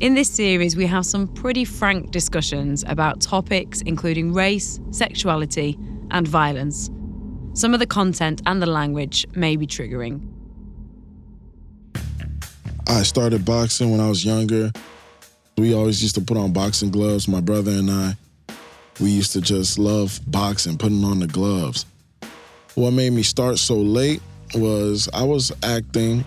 In this series, we have some pretty frank discussions about topics including race, sexuality, and violence. Some of the content and the language may be triggering. I started boxing when I was younger. We always used to put on boxing gloves, my brother and I. We used to just love boxing, putting on the gloves. What made me start so late was I was acting.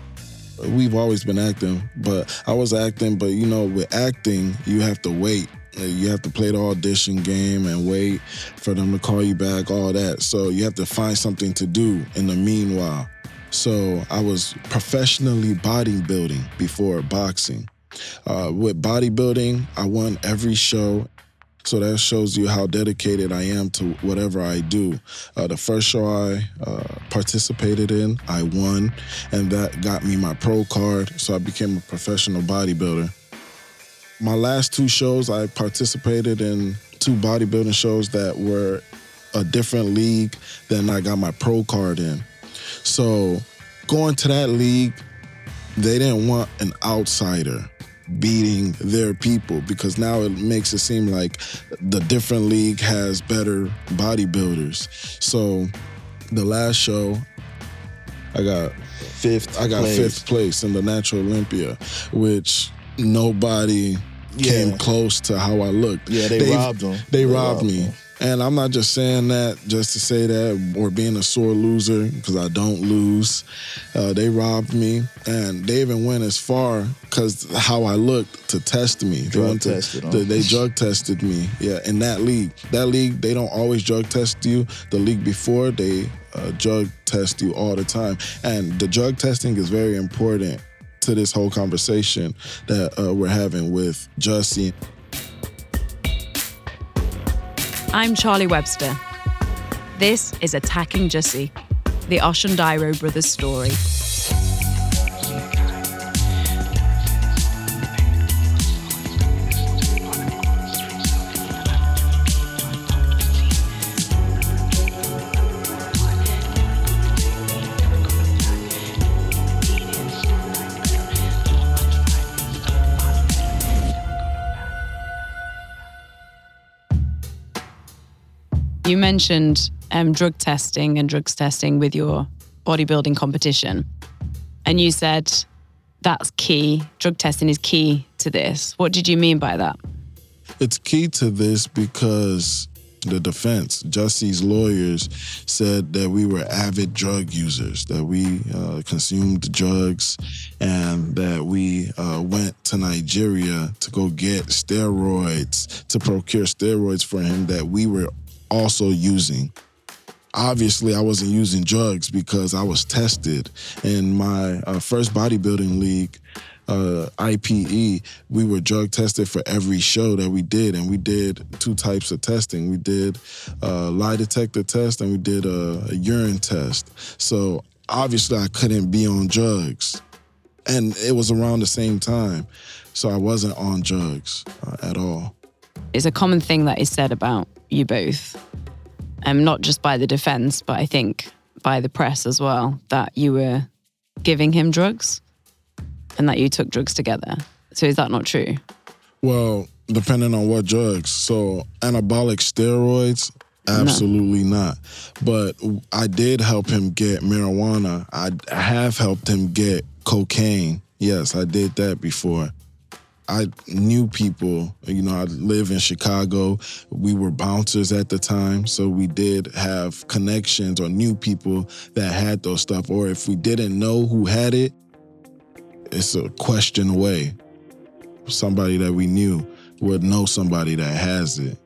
We've always been acting, but I was acting, but you know, with acting, you have to wait. You have to play the audition game and wait for them to call you back, all that. So you have to find something to do in the meanwhile. So I was professionally bodybuilding before boxing. Uh, with bodybuilding, I won every show. So that shows you how dedicated I am to whatever I do. Uh, the first show I uh, participated in, I won, and that got me my pro card. So I became a professional bodybuilder. My last two shows, I participated in two bodybuilding shows that were a different league than I got my pro card in. So going to that league, they didn't want an outsider beating their people because now it makes it seem like the different league has better bodybuilders. So the last show, I got Fifth. I got place. fifth place in the Natural Olympia, which nobody came close to how I looked. Yeah, they robbed them. They, They robbed, robbed me. them. And I'm not just saying that just to say that or being a sore loser because I don't lose. Uh, they robbed me, and they even went as far because how I looked to test me. They Drug went to- tested, they, they drug tested me. Yeah, in that league. That league, they don't always drug test you. The league before, they uh, drug test you all the time. And the drug testing is very important to this whole conversation that uh, we're having with Jussie. I'm Charlie Webster. This is Attacking Jussie, the Osundairo brothers story. You mentioned um, drug testing and drugs testing with your bodybuilding competition. And you said that's key. Drug testing is key to this. What did you mean by that? It's key to this because the defense, Jussie's lawyers, said that we were avid drug users, that we uh, consumed drugs, and that we uh, went to Nigeria to go get steroids, to procure steroids for him that we were also using. Obviously, I wasn't using drugs because I was tested. In my uh, first bodybuilding league, uh, IPE, we were drug tested for every show that we did, and we did two types of testing. We did a lie detector test, and we did a, a urine test. So obviously, I couldn't be on drugs, and it was around the same time, so I wasn't on drugs uh, at all. It's a common thing that is said about you both, um, not just by the defense, but I think by the press as well, that you were giving him drugs and that you took drugs together. So is that not true? Well, depending on what drugs. So anabolic steroids, absolutely not. But I did help him get marijuana. I have helped him get cocaine. Yes, I did that before. I knew people, you know, I live in Chicago. We were bouncers at the time, so we did have connections or knew people that had those stuff. Or if we didn't know who had it, it's a question away somebody that we knew would know somebody that has it.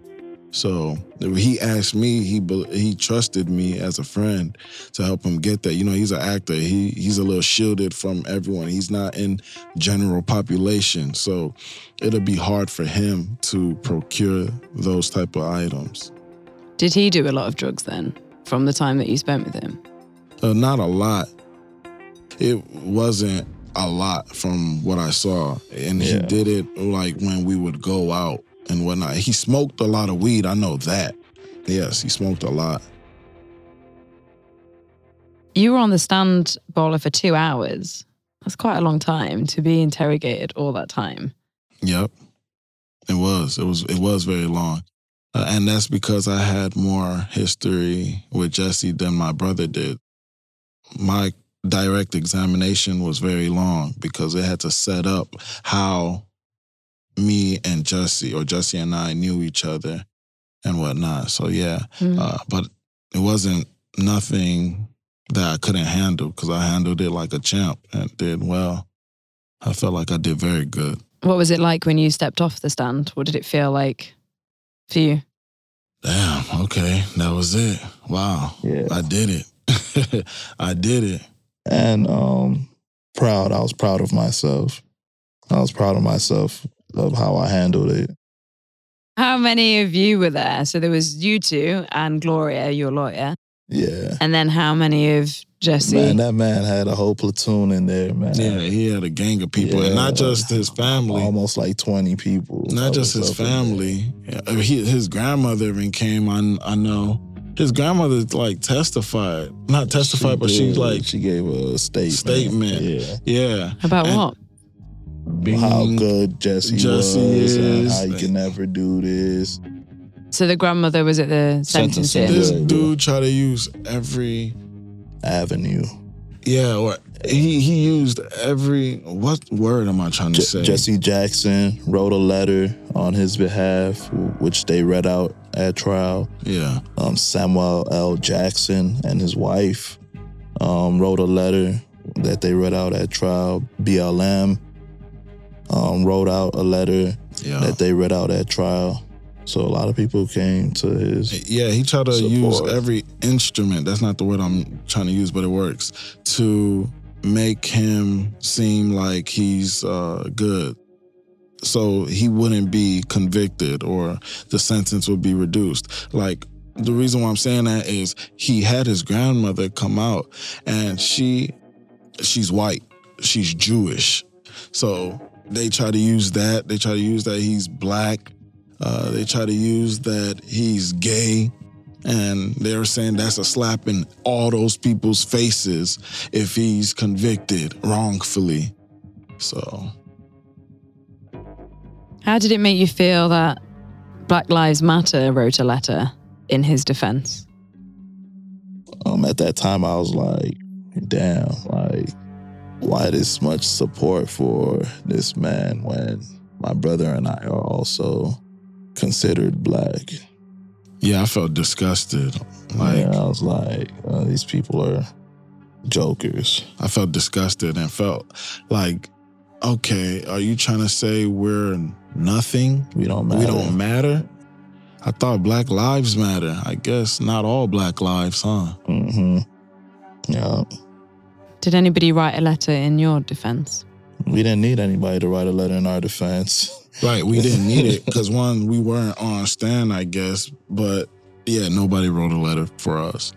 So he asked me, he he trusted me as a friend to help him get that. You know, he's an actor. He he's a little shielded from everyone. He's not in general population, so it'll be hard for him to procure those type of items. Did he do a lot of drugs then from the time that you spent with him? Uh, not a lot. It wasn't a lot from what I saw, and he did it like when we would go out and whatnot. He smoked a lot of weed. I know that. Yes, he smoked a lot. You were on the stand, Bola, for two hours. That's quite a long time to be interrogated all that time. Yep, it was. It was. It was very long, uh, and that's because I had more history with Jussie than my brother did. My direct examination was very long because it had to set up how me and Jussie or Jussie and I knew each other and whatnot. So yeah, Mm. uh, but it wasn't nothing that I couldn't handle because I handled it like a champ and did well. I felt like I did very good. What was it like when you stepped off the stand? What did it feel like for you? Damn, okay, that was it. Wow, Yeah. I did it. I did it. and um proud. I was proud of myself. I was proud of myself of how I handled it. How many of you were there? So there was you two and Gloria, your lawyer. Yeah. And then how many of Jussie? Man, that man had a whole platoon in there, man. Yeah, he had a gang of people, and not just his family. Almost like 20 people. Not just his up in there. family. Yeah, He, his grandmother even came. I, I know. His grandmother like testified, not testified, but she like she gave a statement. Statement. Yeah. yeah. About And- what? How good Jussie, Jussie was and is. how you can never do this. So the grandmother was at the Sentencing. sentencing. This dude tried to use every Avenue. yeah, or he he used every what word am I trying to Je- say? Jesse Jackson wrote a letter on his behalf, which they read out at trial. yeah, um, Samuel L. Jackson and his wife um, wrote a letter that they read out at trial. BLM um, wrote out a letter yeah, that they read out at trial. So a lot of people came to his. yeah. He tried to use every instrument. That's not the word I'm trying to use, but it works to make him seem like he's uh, good. So he wouldn't be convicted or the sentence would be reduced. Like the reason why I'm saying that is he had his grandmother come out and she she's white. She's Jewish. So they try to use that. They try to use that he's black. Uh, they try to use that he's gay. And they're saying that's a slap in all those people's faces if he's convicted wrongfully. So How did it make you feel that Black Lives Matter wrote a letter in his defense? Um, at that time, I was like, "Damn! Like, why this much support for this man when my brother and I are also considered black?" yeah, I felt disgusted. Like yeah, I was like, uh, "These people are jokers." I felt disgusted and felt like, okay, are you trying to say we're nothing? We don't matter. We don't matter? I thought Black Lives Matter. I guess not all Black lives, huh? Mm-hmm. Yeah. Did anybody write a letter in your defense? We didn't need anybody to write a letter in our defense. Right, we didn't need it because one, we weren't on stand, I guess. But yeah, nobody wrote a letter for us.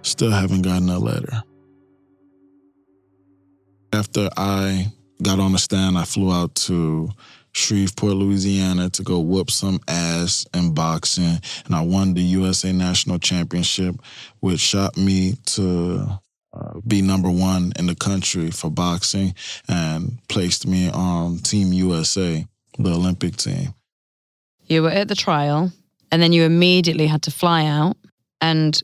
Still haven't gotten a letter. After I got on the stand, I flew out to Shreveport, Louisiana to go whoop some ass in boxing. And I won the USA National Championship, which shot me to be number one in the country for boxing and placed me on Team USA, the Olympic team. You were at the trial and then you immediately had to fly out and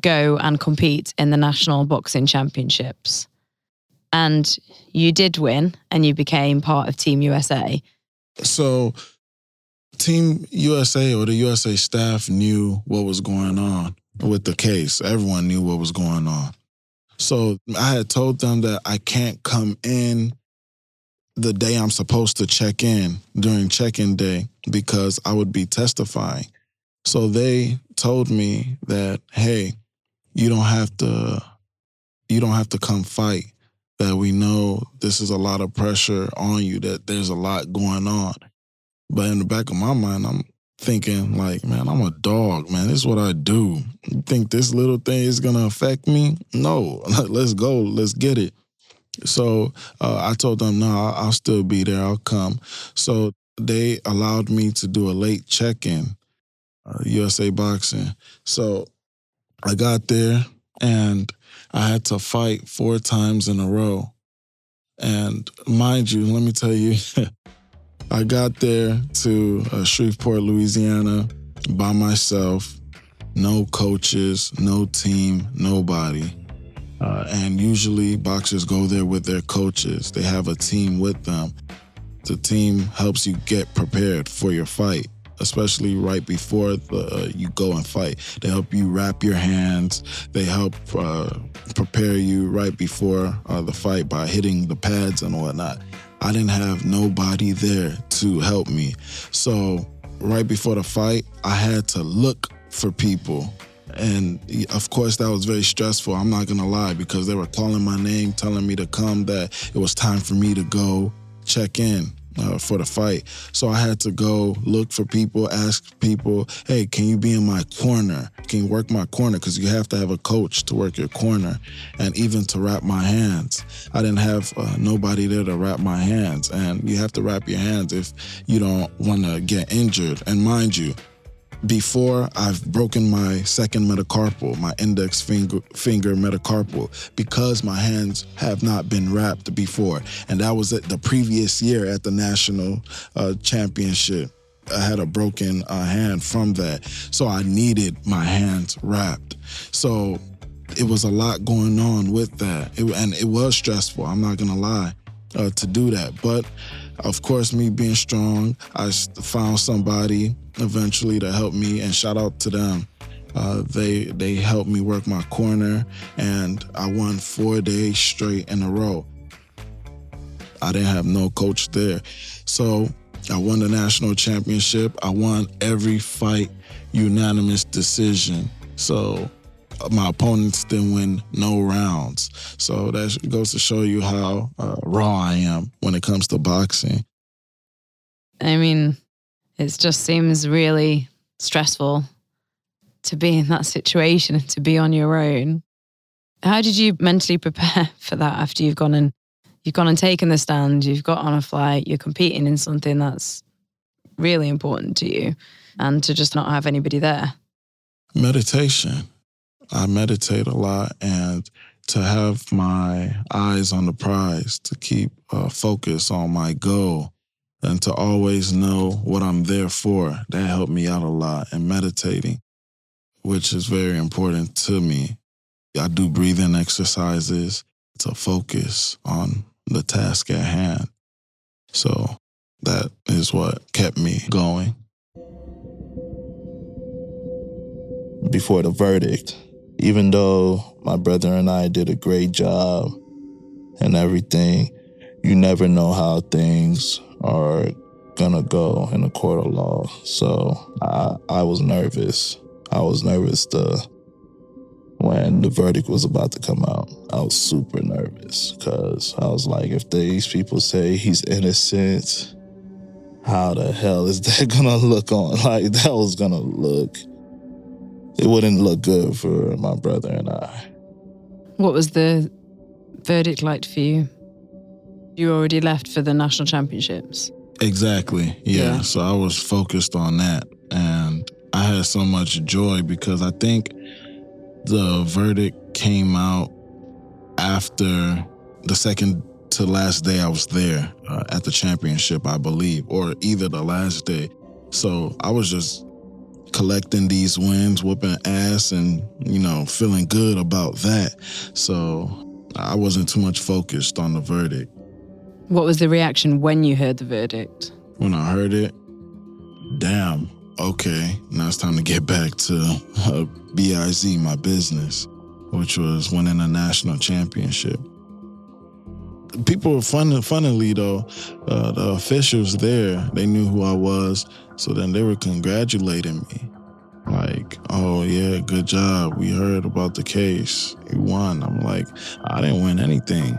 go and compete in the National Boxing Championships. And you did win and you became part of Team USA. So, Team USA or the USA staff knew what was going on with the case. Everyone knew what was going on. So, I had told them that I can't come in the day I'm supposed to check in during check in day because I would be testifying. So, they told me that, hey, you don't have to you don't have to come fight that we know this is a lot of pressure on you, that there's a lot going on. But in the back of my mind, I'm thinking, like, man, I'm a dog, man. This is what I do. You think this little thing is to affect me? No, let's go. Let's get it. So uh, I told them, no, I'll, I'll still be there. I'll come. So they allowed me to do a late check in, uh, USA Boxing. So I got there and I had to fight four times in a row. And mind you, let me tell you, I got there to uh, Shreveport, Louisiana by myself. No coaches, no team, nobody. Uh, and usually boxers go there with their coaches. They have a team with them. The team helps you get prepared for your fight, especially right before the, uh, you go and fight. They help you wrap your hands. They help uh, prepare you right before uh, the fight by hitting the pads and whatnot. I didn't have nobody there to help me. So, right before the fight, I had to look for people. And of course, that was very stressful. I'm not gonna lie because they were calling my name, telling me to come, that it was time for me to go check in uh, for the fight. So I had to go look for people, ask people, hey, can you be in my corner? Can you work my corner? Because you have to have a coach to work your corner and even to wrap my hands. I didn't have uh, nobody there to wrap my hands. And you have to wrap your hands if you don't want to get injured. And mind you, before I've broken my second metacarpal, my index finger, finger metacarpal, because my hands have not been wrapped before. And that was the previous year at the national uh, championship. I had a broken uh, hand from that. So I needed my hands wrapped. So it was a lot going on with that. It, and it was stressful, I'm not gonna lie, uh, to do that. But of course, me being strong, I found somebody eventually to help me, and shout out to them. Uh, they they helped me work my corner, and I won four days straight in a row. I didn't have no coach there, so I won the national championship. I won every fight unanimous decision. So my opponents didn't win no rounds. So that goes to show you how uh, raw I am when it comes to boxing. I mean, it just seems really stressful to be in that situation and to be on your own. How did you mentally prepare for that after you've gone and you've gone and taken the stand, you've got on a flight, you're competing in something that's really important to you and to just not have anybody there? Meditation. I meditate a lot and to have my eyes on the prize, to keep uh, focus on my goal, and to always know what I'm there for. That helped me out a lot. And meditating, which is very important to me. I do breathing exercises to focus on the task at hand. So that is what kept me going. Before the verdict, even though my brother and I did a great job and everything, you never know how things are gonna go in a court of law. So I I was nervous. I was nervous to when the verdict was about to come out. I was super nervous because I was like, if these people say he's innocent, how the hell is that gonna look on? Like that was gonna look it wouldn't look good for my brother and I. What was the verdict like for you? You already left for the national championships. Exactly. Yeah. yeah. So I was focused on that. And I had so much joy because I think the verdict came out after the second to last day I was there uh, at the championship, I believe, or either the last day. So I was just collecting these wins, whooping ass, and you know feeling good about that. So I wasn't too much focused on the verdict. What was the reaction when you heard the verdict? When I heard it, damn. Okay, now it's time to get back to uh, BIZ, my business, which was winning a national championship people were fun, funnily though, uh, the officials there, they knew who I was. So then they were congratulating me. Like, oh yeah, good job. We heard about the case. You won. I'm like, I didn't win anything.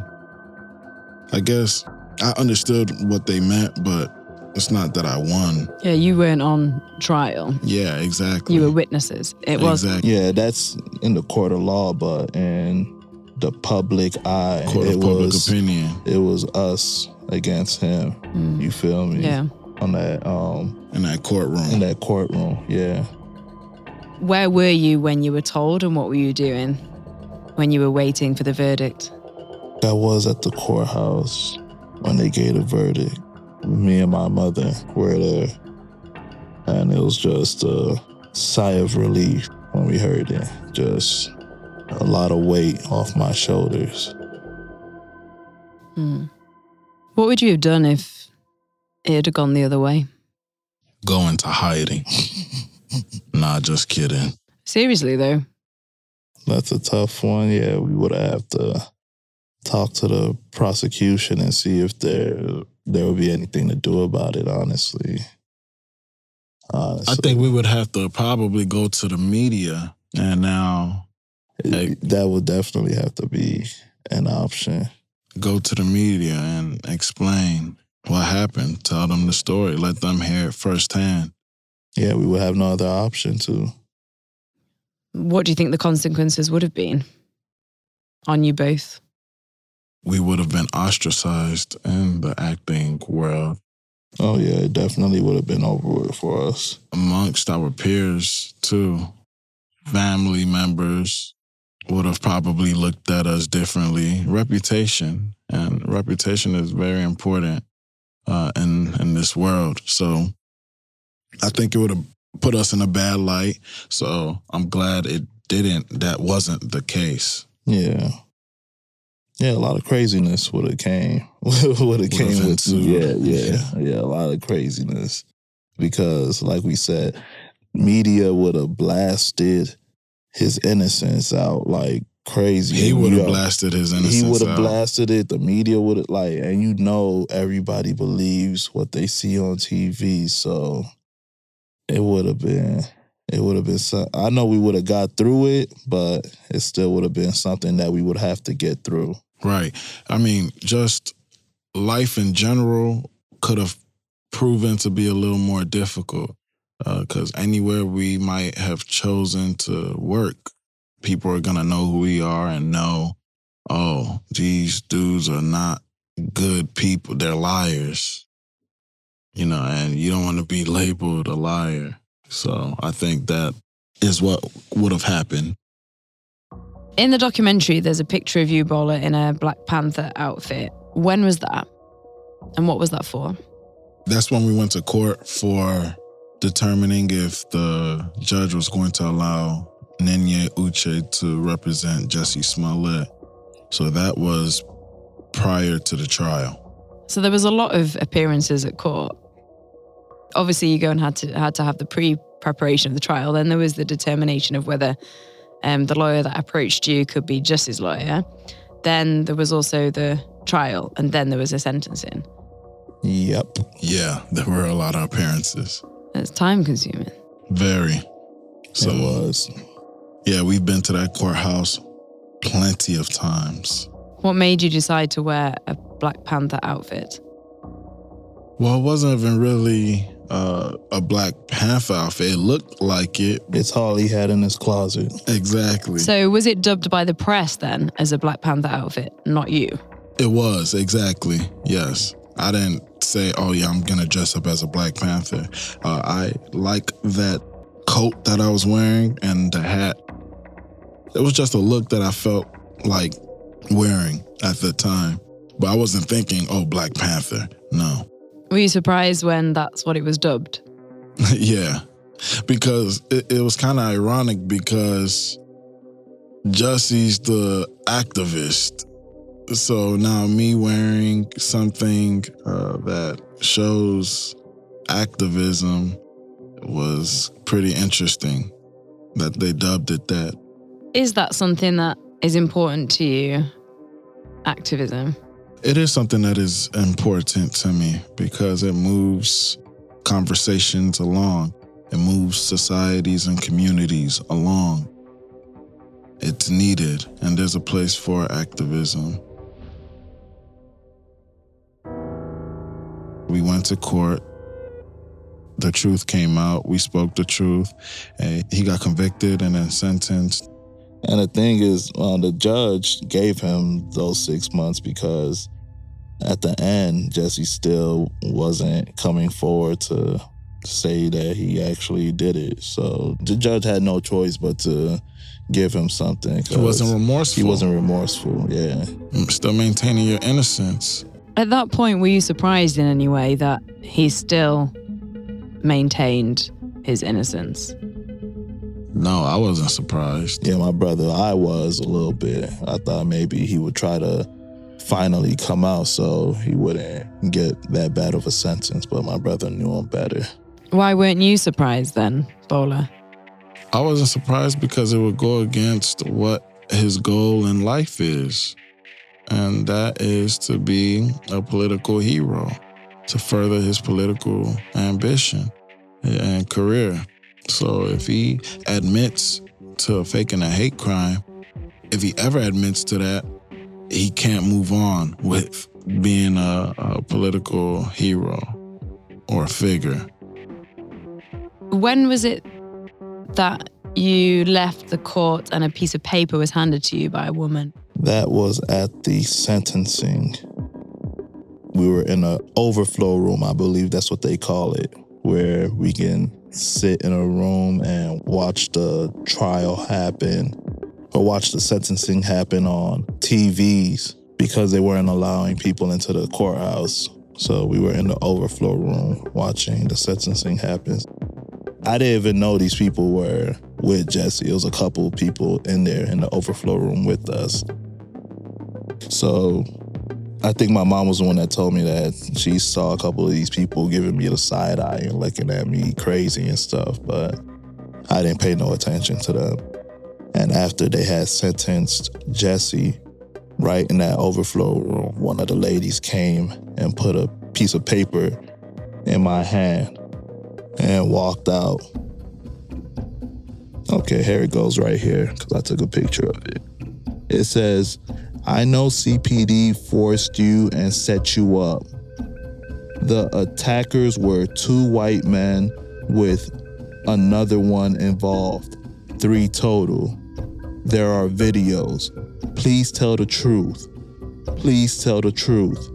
I guess I understood what they meant, but it's not that I won. Yeah, you weren't on trial. Yeah, exactly. You were witnesses. It was exactly. Yeah, that's in the court of law, but in the public eye, court it of public was opinion. it was us against him. Mm. You feel me? Yeah. On that um in that courtroom. in that courtroom, yeah. Where were you when you were told, and what were you doing when you were waiting for the verdict? I was at the courthouse when they gave the verdict. me and my mother were there. And it was just a sigh of relief when we heard it. Just a lot of weight off my shoulders. Hmm. What would you have done if it had gone the other way? Go into hiding. nah, just kidding. Seriously, though. That's a tough one. Yeah, we would have to talk to the prosecution and see if there there would be anything to do about it. Honestly, honestly. I think we would have to probably go to the media, and now It- that would definitely have to be an option. go to the media and explain what happened. Tell them the story. Let them hear it firsthand. Yeah, we would have no other option to. What do you think the consequences would have been on you both? We would have been ostracized in the acting world Oh yeah, it definitely would have been over with for us. amongst our peers too. Family members would have probably looked at us differently. Reputation and reputation is very important uh, in in this world. So I think it would have put us in a bad light. So I'm glad it didn't. That wasn't the case. Yeah. Yeah, a lot of craziness would have came. would have came with ensued. yeah, yeah, yeah, a lot of craziness. Because like we said, media would have blasted his innocence out like crazy. He would have blasted his innocence. He would have blasted it. The media would have like, and you know, everybody believes what they see on TV. So it would have been, it would have been. Some, I know we would have got through it, but it still would have been something that we would have to get through. Right. I mean, just life in general could have proven to be a little more difficult uh, because anywhere we might have chosen to work, people are going to know who we are and know, oh, these dudes are not good people. They're liars. You know, and you don't want to be labeled a liar. So I think that is what would have happened. In the documentary, there's a picture of you, Bola, in a Black Panther outfit. When was that? And what was that for? That's when we went to court for determining if the judge was going to allow Nenye Uche to represent Jussie Smollett. So that was prior to the trial. So there was a lot of appearances at court. Obviously, you go and had to had to have the pre-preparation of the trial. Then there was the determination of whether um, the lawyer that approached you could be Jussie's lawyer. Then there was also the trial, and then there was a sentencing. Yep. Yeah, there were a lot of appearances. It's time consuming. Very. So, it was. yeah, we've been to that courthouse plenty of times. What made you decide to wear a Black Panther outfit? Well, it wasn't even really uh, a Black Panther outfit. It looked like it. It's all he had in his closet. Exactly. So was it dubbed by the press then as a Black Panther outfit, not you? It was, exactly. Yes. I didn't say, oh, yeah, I'm going to dress up as a Black Panther. Uh, I like that coat that I was wearing and the hat. It was just a look that I felt like wearing at the time. But I wasn't thinking, oh, Black Panther. No. Were you surprised when that's what it was dubbed? yeah. Because it, it was kind of ironic because Jussie's the activist. So now me wearing something uh, that shows activism was pretty interesting that they dubbed it that. Is that something that is important to you? Activism. It is something that is important to me because it moves conversations along. It moves societies and communities along. It's needed, and there's a place for activism. We went to court. The truth came out. We spoke the truth. And he got convicted and then sentenced. And the thing is, uh, the judge gave him those six months because at the end, Jussie still wasn't coming forward to say that he actually did it. So the judge had no choice but to give him something. He wasn't 'cause remorseful. He wasn't remorseful. Yeah. still maintaining your innocence. At that point, were you surprised in any way that he still maintained his innocence? No, I wasn't surprised. Yeah, my brother, I was a little bit. I thought maybe he would try to finally come out so he wouldn't get that bad of a sentence, but my brother knew him better. Why weren't you surprised then, Bola? I wasn't surprised because it would go against what his goal in life is. And that is to be a political hero, to further his political ambition and career. So if he admits to faking a hate crime, if he ever admits to that, he can't move on with being a, a political hero or figure. When was it that you left the court and a piece of paper was handed to you by a woman? That was at the sentencing. We were in an overflow room, I believe that's what they call it, where we can sit in a room and watch the trial happen or watch the sentencing happen on TVs because they weren't allowing people into the courthouse. So we were in the overflow room watching the sentencing happen. I didn't even know these people were with Jussie. It was a couple people in there in the overflow room with us. So I think my mom was the one that told me that she saw a couple of these people giving me the side eye and looking at me crazy and stuff, but I didn't pay no attention to them. And after they had sentenced Jussie, right in that overflow room, one of the ladies came and put a piece of paper in my hand and walked out. Okay, here it goes right here because I took a picture of it. It says, I know CPD forced you and set you up. The attackers were two white men with another one involved, three total. There are videos. Please tell the truth. Please tell the truth.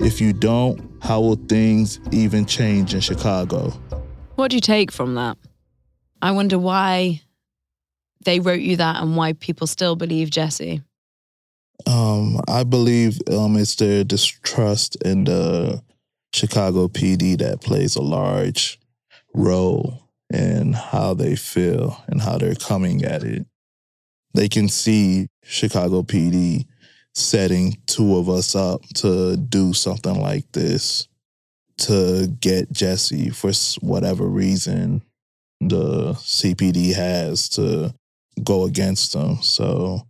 If you don't, how will things even change in Chicago? What do you take from that? I wonder why they wrote you that and why people still believe Jussie. Um, I believe um, it's their distrust in the Chicago PD that plays a large role in how they feel and how they're coming at it. They can see Chicago PD setting two of us up to do something like this to get Jussie for whatever reason the CPD has to go against them. So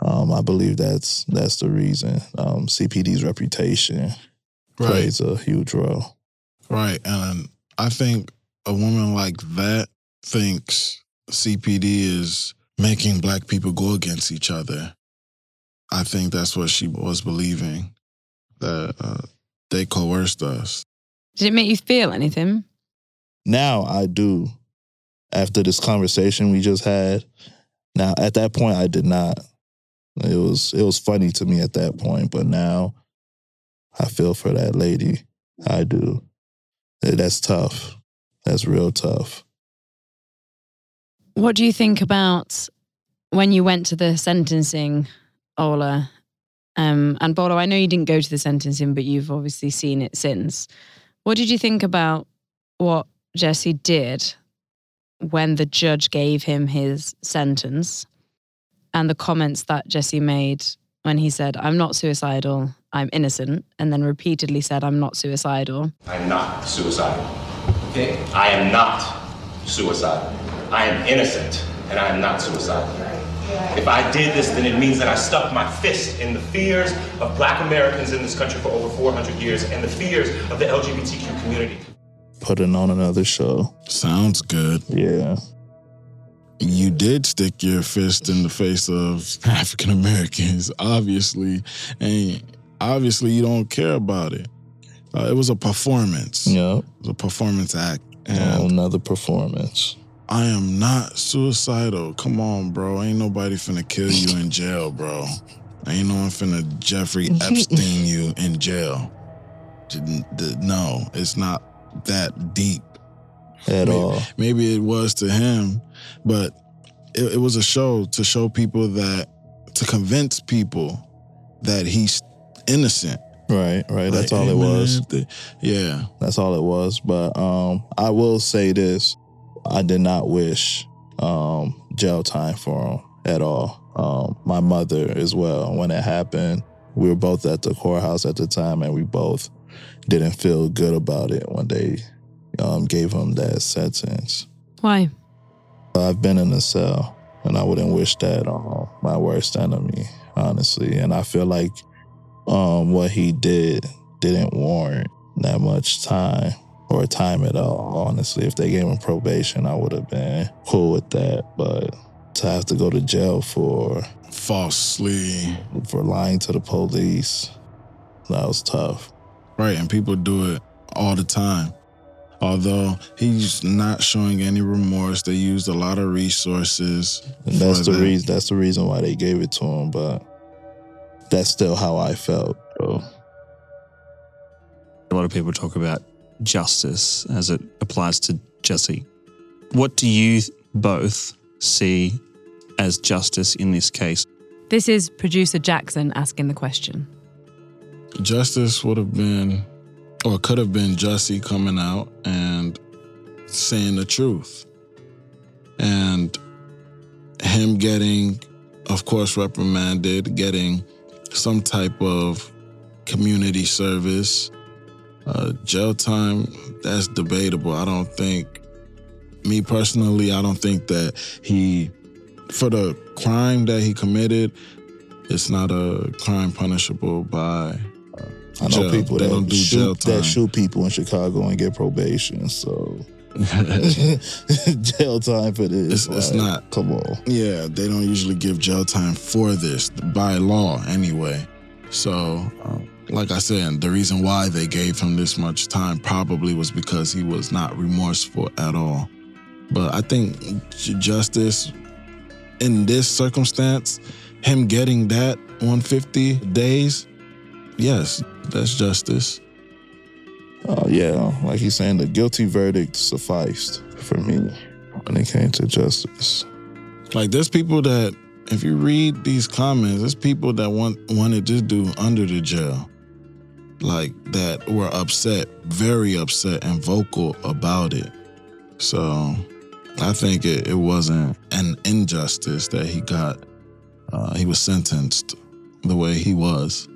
um, I believe that's that's the reason. Um, CPD's reputation Right. plays a huge role. Right. And I think a woman like that thinks CPD is making black people go against each other. I think that's what she was believing, that uh, they coerced us. Did it make you feel anything? Now I do. After this conversation we just had, now at that point I did not. It was it was funny to me at that point, but now I feel for that lady. I do. That's tough. That's real tough. What do you think about when you went to the sentencing, Ola? Um, and Bola, I know you didn't go to the sentencing, but you've obviously seen it since. What did you think about what Jussie did when the judge gave him his sentence and the comments that Jussie made when he said, I'm not suicidal, I'm innocent, and then repeatedly said, I'm not suicidal? I'm not suicidal. Okay? I am not suicidal. I am innocent, and I am not suicidal. If I did this, then it means that I stuck my fist in the fears of black Americans in this country for over 400 years and the fears of the LGBTQ community. Putting on another show. Sounds good. Yeah. You did stick your fist in the face of African Americans, obviously, and obviously you don't care about it. Uh, it was a performance. Yep. It was a performance act. And Another performance. I am not suicidal. Come on, bro. Ain't nobody finna kill you in jail, bro. Ain't no one finna Jeffrey Epstein you in jail. No, it's not that deep. At Maybe- all. Maybe it was to him, but it, it was a show to show people that, to convince people that he's innocent Right, right. That's all hey, it was. if yeah. That's all it was. But um, I will say this: I did not wish um, jail time for him at all. Um, my mother as well. When it happened, we were both at the courthouse at the time, and we both didn't feel good about it when they um, gave him that sentence. Why? I've been in a cell, and I wouldn't wish that on my worst enemy, honestly. And I feel like um, what he did didn't warrant that much time or time at all. Honestly, if they gave him probation, I would have been cool with that. But to have to go to jail for Falsely. for lying to the police, that was tough. Right. And people do it all the time. Although he's not showing any remorse, they used a lot of resources. And that's the that. reason. That's the reason why they gave it to him. But that's still how I felt. So. A lot of people talk about justice as it applies to Jussie. What do you both see as justice in this case? This is producer Jackson asking the question. Justice would have been, or it could have been, Jussie coming out and saying the truth. And him getting, of course, reprimanded, getting some type of community service. Uh, jail time, that's debatable. I don't think, me personally, I don't think that he, for the crime that he committed, it's not a crime punishable by I know Jail. people They that don't do jail shoot that shoot people in Chicago and get probation. So jail time for this. It's- it's not. Come on. Yeah, they don't usually give jail time for this by law anyway. So, um, like I said, the reason why they gave him this much time probably was because he was not remorseful at all. But I think justice in this circumstance, him getting that 150 days, yes, that's justice. Oh yeah, like he's saying, the guilty verdict sufficed for me when it came to justice. Like there's people that if you read these comments, there's people that want wanted to do under the jail. Like that were upset, very upset and vocal about it. So I think it, it wasn't an injustice that he got uh, he was sentenced the way he was.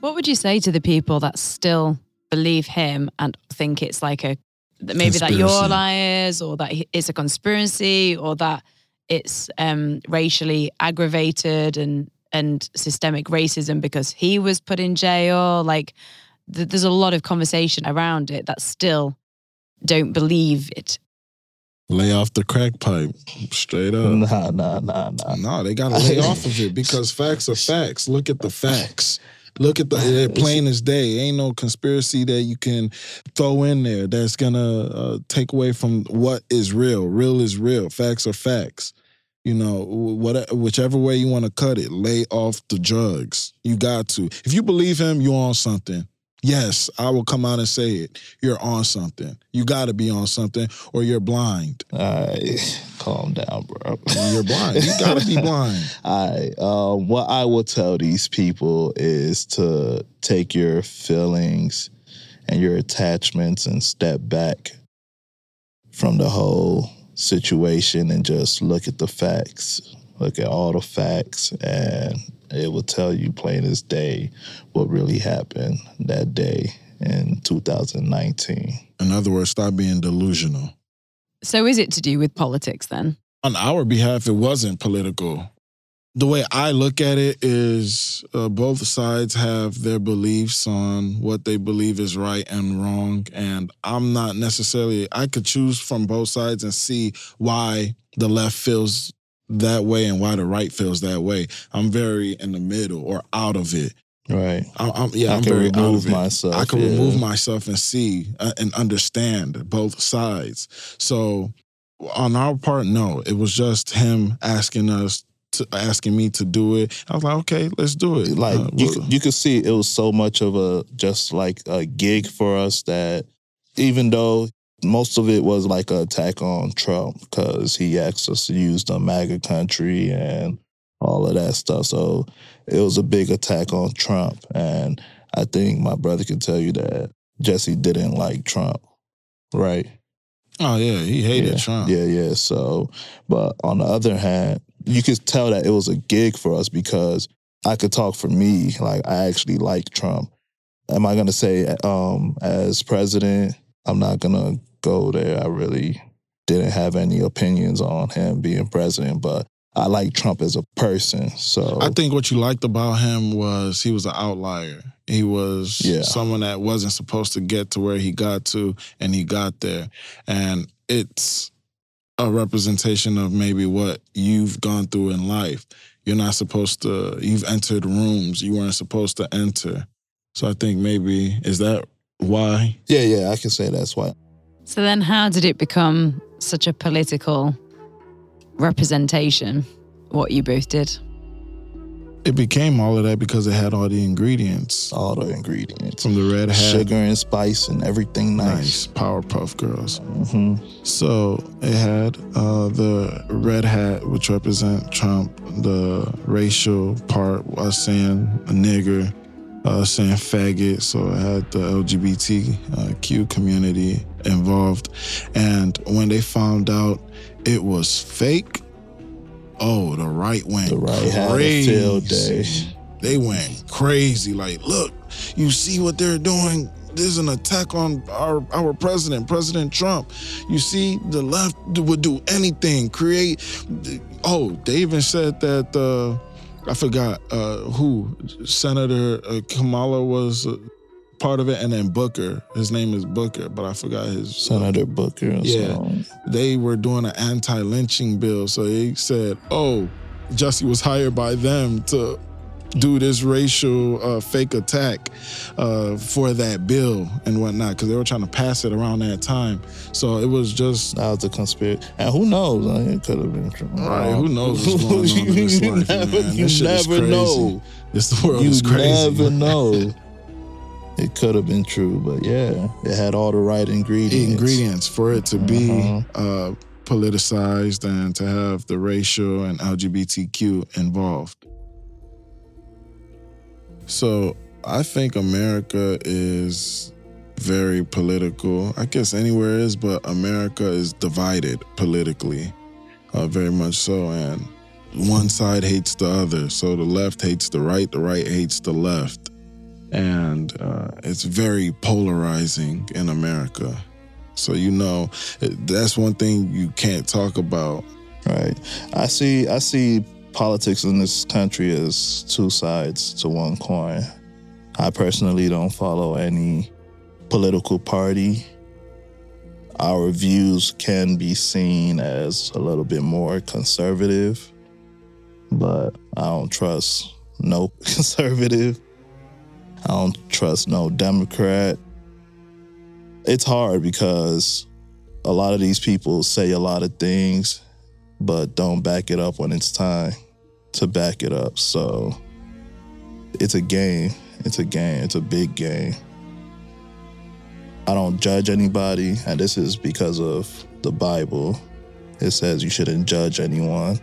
What would you say to the people that still believe him and think it's like a that maybe that you're Conspiracy. liars or that it's a conspiracy or that it's um, racially aggravated and and systemic racism because he was put in jail? Like th- there's a lot of conversation around it that still don't believe it. Lay off the crack pipe, straight up. Nah, nah, nah, nah. No, they got to lay off of it because facts are facts. Look at the facts. Look at the they're plain as day. Ain't no conspiracy that you can throw in there that's gonna uh, take away from what is real. Real is real. Facts are facts. You know, wh- what whichever way you want to cut it, lay off the drugs. You got to. If you believe him, you're on something. Yes, I will come out and say it. You're on something. You got to be on something, or you're blind. All right, calm down, bro. You're blind. You got to be blind. All right. Um, what I will tell these people is to take your feelings and your attachments and step back from the whole situation and just look at the facts. Look at all the facts, and it will tell you plain as day what really happened that day in 2019. In other words, stop being delusional. So is it to do with politics then? on our behalf, it wasn't political. The way I look at it is uh, both sides have their beliefs on what they believe is right and wrong. And I'm not necessarily, I could choose from both sides and see why the left feels that way and why the right feels that way. I'm very in the middle or out of it. Right. I, I'm, yeah, I I'm can very out remove of it. myself. I can yeah. remove myself and see uh, and understand both sides. So on our part, no, it was just him asking us to asking me to do it. I was like, okay, let's do it. like Uh, you you could see it was so much of a just like a gig for us that even though most of it was like an attack on Trump because he asked us to use the MAGA country and all of that stuff. So it was a big attack on Trump. And I think my brother can tell you that Jussie didn't like Trump, right? Oh yeah, he hated yeah. Trump. Yeah, yeah. So, but on the other hand, you could tell that it was a gig for us because I could talk for me. Like I actually like Trump. Am I gonna say um, as president? I'm not gonna go there. I really didn't have any opinions on him being president, but I like Trump as a person. So I think what you liked about him was he was an outlier. He was Yeah. someone that wasn't supposed to get to where he got to, and he got there. And it's a representation of maybe what you've gone through in life. You're not supposed to, you've entered rooms you weren't supposed to enter. So I think maybe, is that why? yeah, yeah, I can say that's why. So then, how did it become such a political representation? What you both did? It became all of that because it had all the ingredients All the ingredients, from the red hat. sugar and spice and everything nice. Nice Powerpuff Girls. hmm So it had uh, the red hat, which represent Trump, the racial part, us saying a nigger, uh, saying faggot. So it had the LGBTQ community involved. And when they found out it was fake, oh, the right went The right crazy. They went crazy. Like, look, you see what they're doing? There's an attack on our, our president, President Trump. You see, the left would do anything, create. Oh, they even said that, uh, I forgot uh, who, Senator uh, Kamala was uh, part of it, and then Booker. His name is Booker, but I forgot his. Senator Booker. Yeah. so- They were doing an anti lynching bill. So they said, oh, Jussie was hired by them to do this racial uh, fake attack uh, for that bill and whatnot because they were trying to pass it around that time. So it was just. That was a conspiracy. And who knows? I mean, it could have been true. Right, who knows what's going on in this you life, never, man? you This is never crazy. know. This the world You is crazy. never know. It could have been true, but yeah, it had all the right ingredients. ingredients for it to be Mhm. uh, politicized and to have the racial and LGBTQ involved. So I think America is very political. I guess anywhere is, but America is divided politically, uh, very much so. And one side hates the other. So the left hates the right, the right hates the left. And uh, it's very polarizing in America. So, you know, that's one thing you can't talk about. Right. I see. I see politics in this country as two sides to one coin. I personally don't follow any political party. Our views can be seen as a little bit more conservative, but I don't trust no conservative. I don't trust no Democrat. It's hard because a lot of these people say a lot of things but don't back it up when it's time to back it up. So it's a game. It's a game. It's a big game. I don't judge anybody, and this is because of the Bible. It says you shouldn't judge anyone.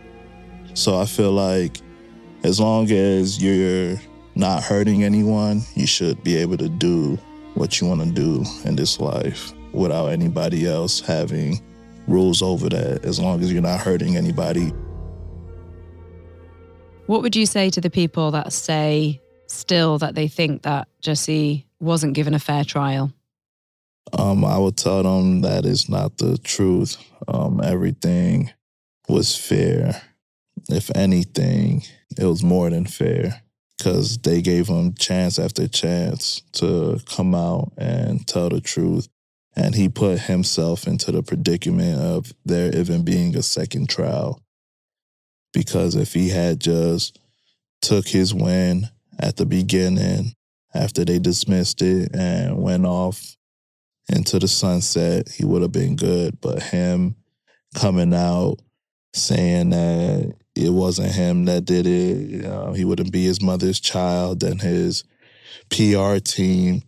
So I feel like as long as you're not hurting anyone, you should be able to do what you want to do in this life without anybody else having rules over that as long as you're not hurting anybody. What would you say to the people that say still that they think that Jussie wasn't given a fair trial? Um, I would tell them that is not the truth. Um, everything was fair. If anything, it was more than fair because they gave him chance after chance to come out and tell the truth. And he put himself into the predicament of there even being a second trial. Because if he had just took his win at the beginning after they dismissed it and went off into the sunset, he would have been good. But him coming out saying that it wasn't him that did it, know, he wouldn't be his mother's child, and his PR team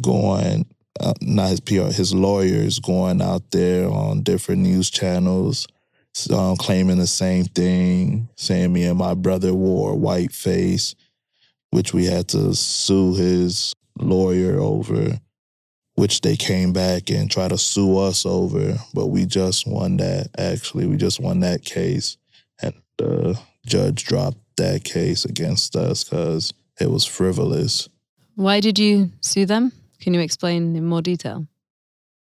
going, uh, not his PR, his lawyers going out there on different news channels um, claiming the same thing, saying me and my brother wore white face, which we had to sue his lawyer over, which they came back and tried to sue us over, but we just won that. Actually, we just won that case, the judge dropped that case against us because it was frivolous. Why did you sue them? Can you explain in more detail?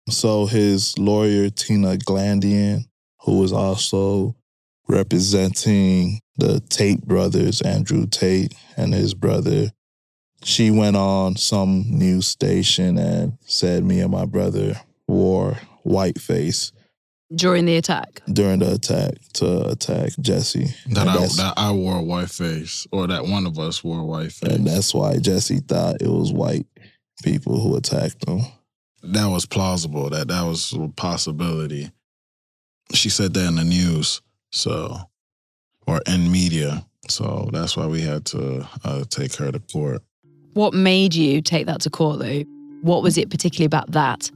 So his lawyer, Tina Glandian, who was also representing the Tate brothers, Andrew Tate and his brother, she went on some news station and said me and my brother wore whiteface During the attack? during the attack to attack Jussie. That I that I wore a white face, or that one of us wore a white face. and that's why Jussie thought it was white people who attacked him. that was plausible. That that was a possibility. She said that in the news, so or in media. So that's why we had to uh, take her to court. What made you take that to court though? What was it particularly about that that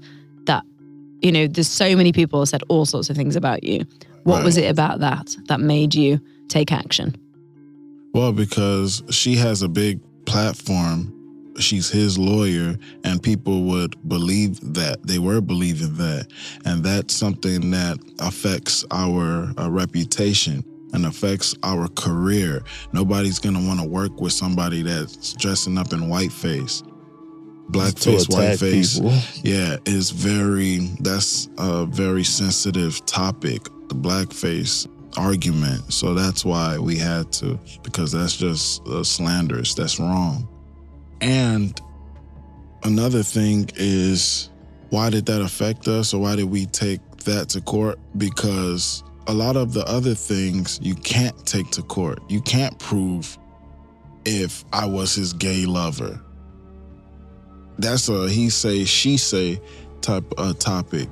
you know, there's so many people said all sorts of things about you. What Right. was it about that that made you take action? Well, because she has a big platform. She's his lawyer, and people would believe that. They were believing that. And that's something that affects our uh, reputation and affects our career. Nobody's going to want to work with somebody that's dressing up in whiteface. Blackface, to attack whiteface. people. Yeah, it's very, that's a very sensitive topic, the blackface argument. So that's why we had to, because that's just uh, slanderous. That's wrong. And another thing is, why did that affect us or why did we take that to court? Because a lot of the other things you can't take to court. You can't prove if I was his gay lover. That's a he say, she say type of topic.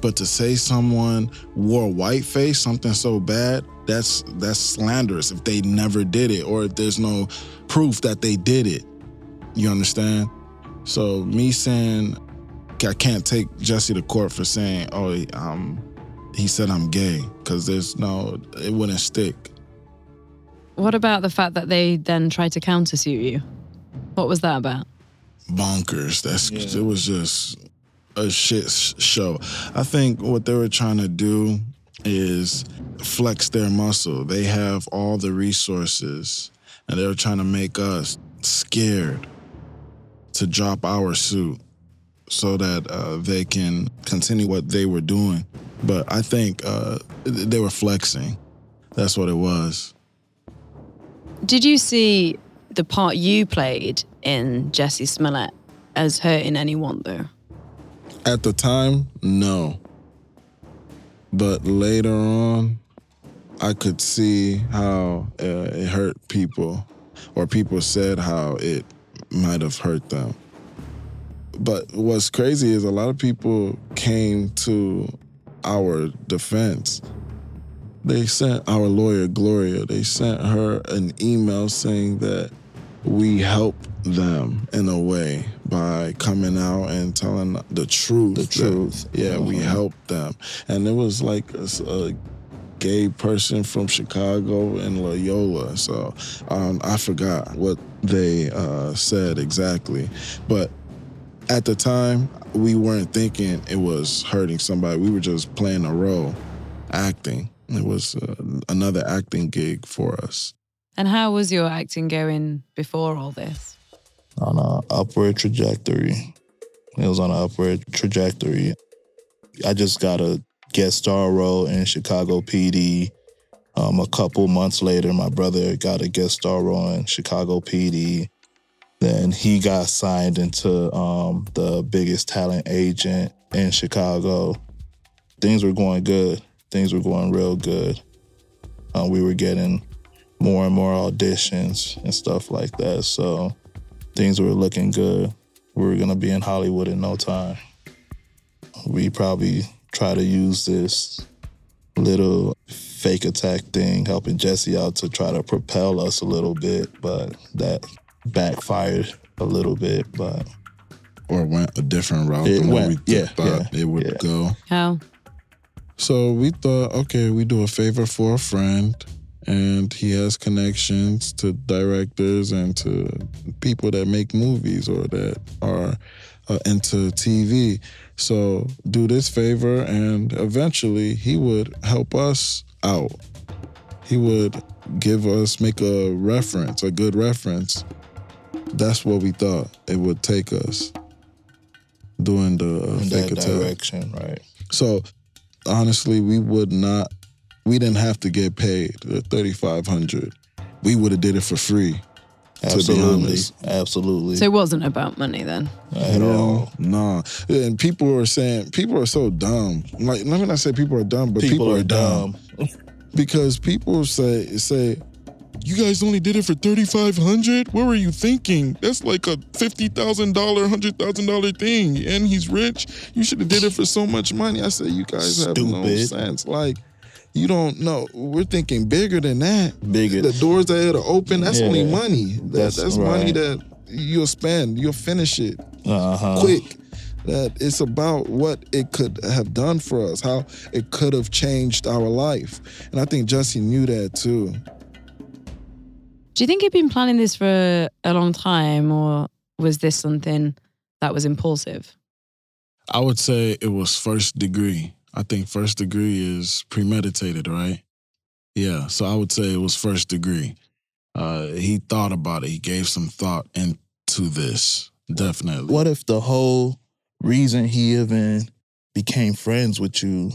But to say someone wore white face, something so bad, that's that's slanderous if they never did it or if there's no proof that they did it. You understand? So me saying I can't take Jussie to court for saying, "Oh, um, he said I'm gay," because there's no, it wouldn't stick. What about the fact that they then tried to countersue you? What was that about? Bonkers. That's it was just a shit show. I think what they were trying to do is flex their muscle. They have all the resources, and they were trying to make us scared to drop our suit so that uh, they can continue what they were doing. But I think uh, they were flexing. That's what it was. Did you see the part you played in Jussie Smollett as hurting anyone though? At the time, no. But later on, I could see how uh, it hurt people, or people said how it might have hurt them. But what's crazy is a lot of people came to our defense. They sent our lawyer, Gloria, they sent her an email saying that we help them in a way by coming out and telling the truth. The that- truth. yeah, we help them. And it was like a gay person from Chicago and Loyola. So um, I forgot what they uh, said exactly. But at the time, we weren't thinking it was hurting somebody. We were just playing a role, acting. It was uh, another acting gig for us. And how was your acting going before all this? on an upward trajectory. It was on an upward trajectory. I just got a guest star role in Chicago PD. Um, a couple months later, my brother got a guest star role in Chicago PD. Then he got signed into um, the biggest talent agent in Chicago. Things were going good. Things were going real good. Uh, we were getting more and more auditions and stuff like that. So things were looking good. We were gonna be in Hollywood in no time. We probably try to use this little fake attack thing, helping Jussie out to try to propel us a little bit, but that backfired a little bit. But Or went a different route It than what went- we yeah, thought yeah, it would yeah. go. How? So we thought, okay, we do a favor for a friend, and he has connections to directors and to people that make movies or that are uh, into TV. So do this favor, and eventually he would help us out. He would give us, make a reference, a good reference. That's what we thought it would take us doing the uh, In fake that direction, right? So honestly, we would not. We didn't have to get paid the thirty five hundred. We would have did it for free. To be Absolutely, honest, absolutely. So it wasn't about money then. at all. Nah, and people are saying people are so dumb. Like, let me not say people are dumb, but people, People, are dumb. because people say say. You guys only did it for thirty five hundred. What were you thinking? That's like a fifty thousand dollar, hundred thousand dollar thing, and he's rich. You should have did it for so much money. I said, you guys have no sense. Like, you don't know. We're thinking bigger than that. Bigger. The doors that are open. That's Yeah. only money. That, That's that's money that you'll spend. You'll finish it Uh-huh. quick. That it's about what it could have done for us, how it could have changed our life. And I think Jussie knew that too. Do you think he'd been planning this for a long time, or was this something that was impulsive? I would say it was first degree. I think first degree is premeditated, right? Yeah. So I would say it was first degree. Uh, he thought about it. He gave some thought into this. Definitely. What if the whole reason he even became friends with you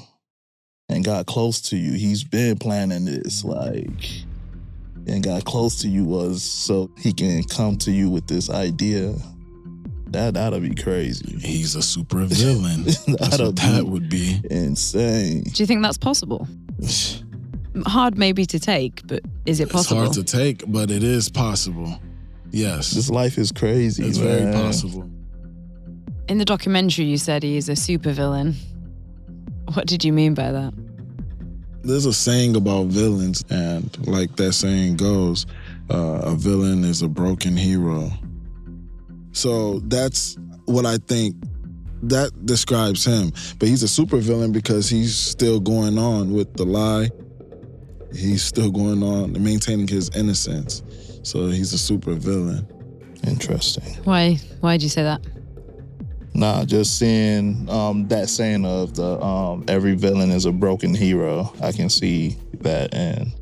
and got close to you, he's been planning this, like, and got close to you was so he can come to you with this idea. That that'd be crazy. He's a super villain. That's That'd what that be would be. insane. Do you think that's possible? Hard maybe to take, but is it possible? It's hard to take, but it is possible. Yes. This life is crazy. it's very possible. In the documentary, you said he is a supervillain. What did you mean by that? There's a saying about villains, and like that saying goes, uh, a villain is a broken hero. So that's what I think that describes him. But he's a supervillain because he's still going on with the lie. He's still going on and maintaining his innocence. So he's a supervillain. Interesting. Why? Why did you say that? Nah, just seeing um, that saying of the um, every villain is a broken hero. I can see that in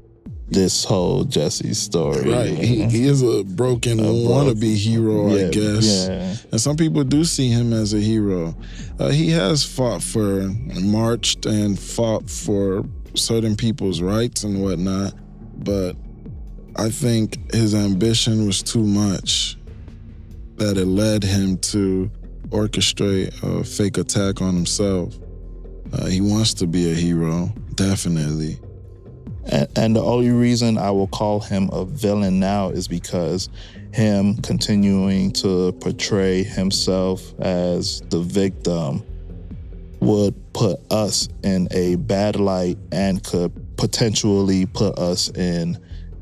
this whole Jussie story. Right. He, he is a broken A wannabe hero, I guess. Yeah. And some people do see him as a hero. Uh, he has fought for, marched and fought for certain people's rights and whatnot. But I think his ambition was too much that it led him to orchestrate a fake attack on himself. Uh, he wants to be a hero, definitely. And, and the only reason I will call him a villain now is because him continuing to portray himself as the victim would put us in a bad light and could potentially put us in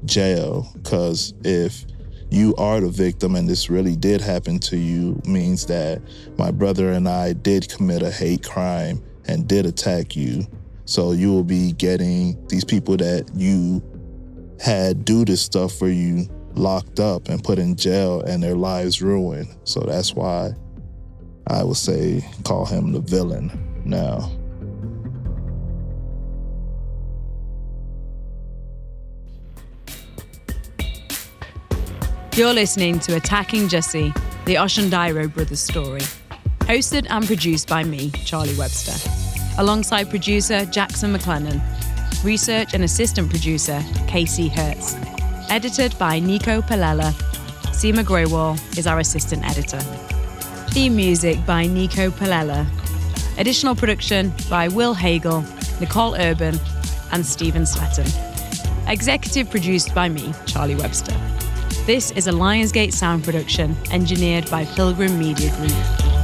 jail. Because if you are the victim and this really did happen to you, means that my brother and I did commit a hate crime and did attack you. So you will be getting these people that you had do this stuff for you locked up and put in jail and their lives ruined. So that's why I would say call him the villain now. You're listening to Attacking Jussie, the Osundairo brothers story. Hosted and produced by me, Charlie Webster. Alongside producer Jackson McLennan. Research and assistant producer Casey Hertz. Edited by Nico Palella. Seema Graywall is our assistant editor. Theme music by Nico Palella. Additional production by Will Hagel, Nicole Urban, and Stephen Sletton. Executive produced by me, Charlie Webster. This is a Lionsgate sound production engineered by Pilgrim Media Group.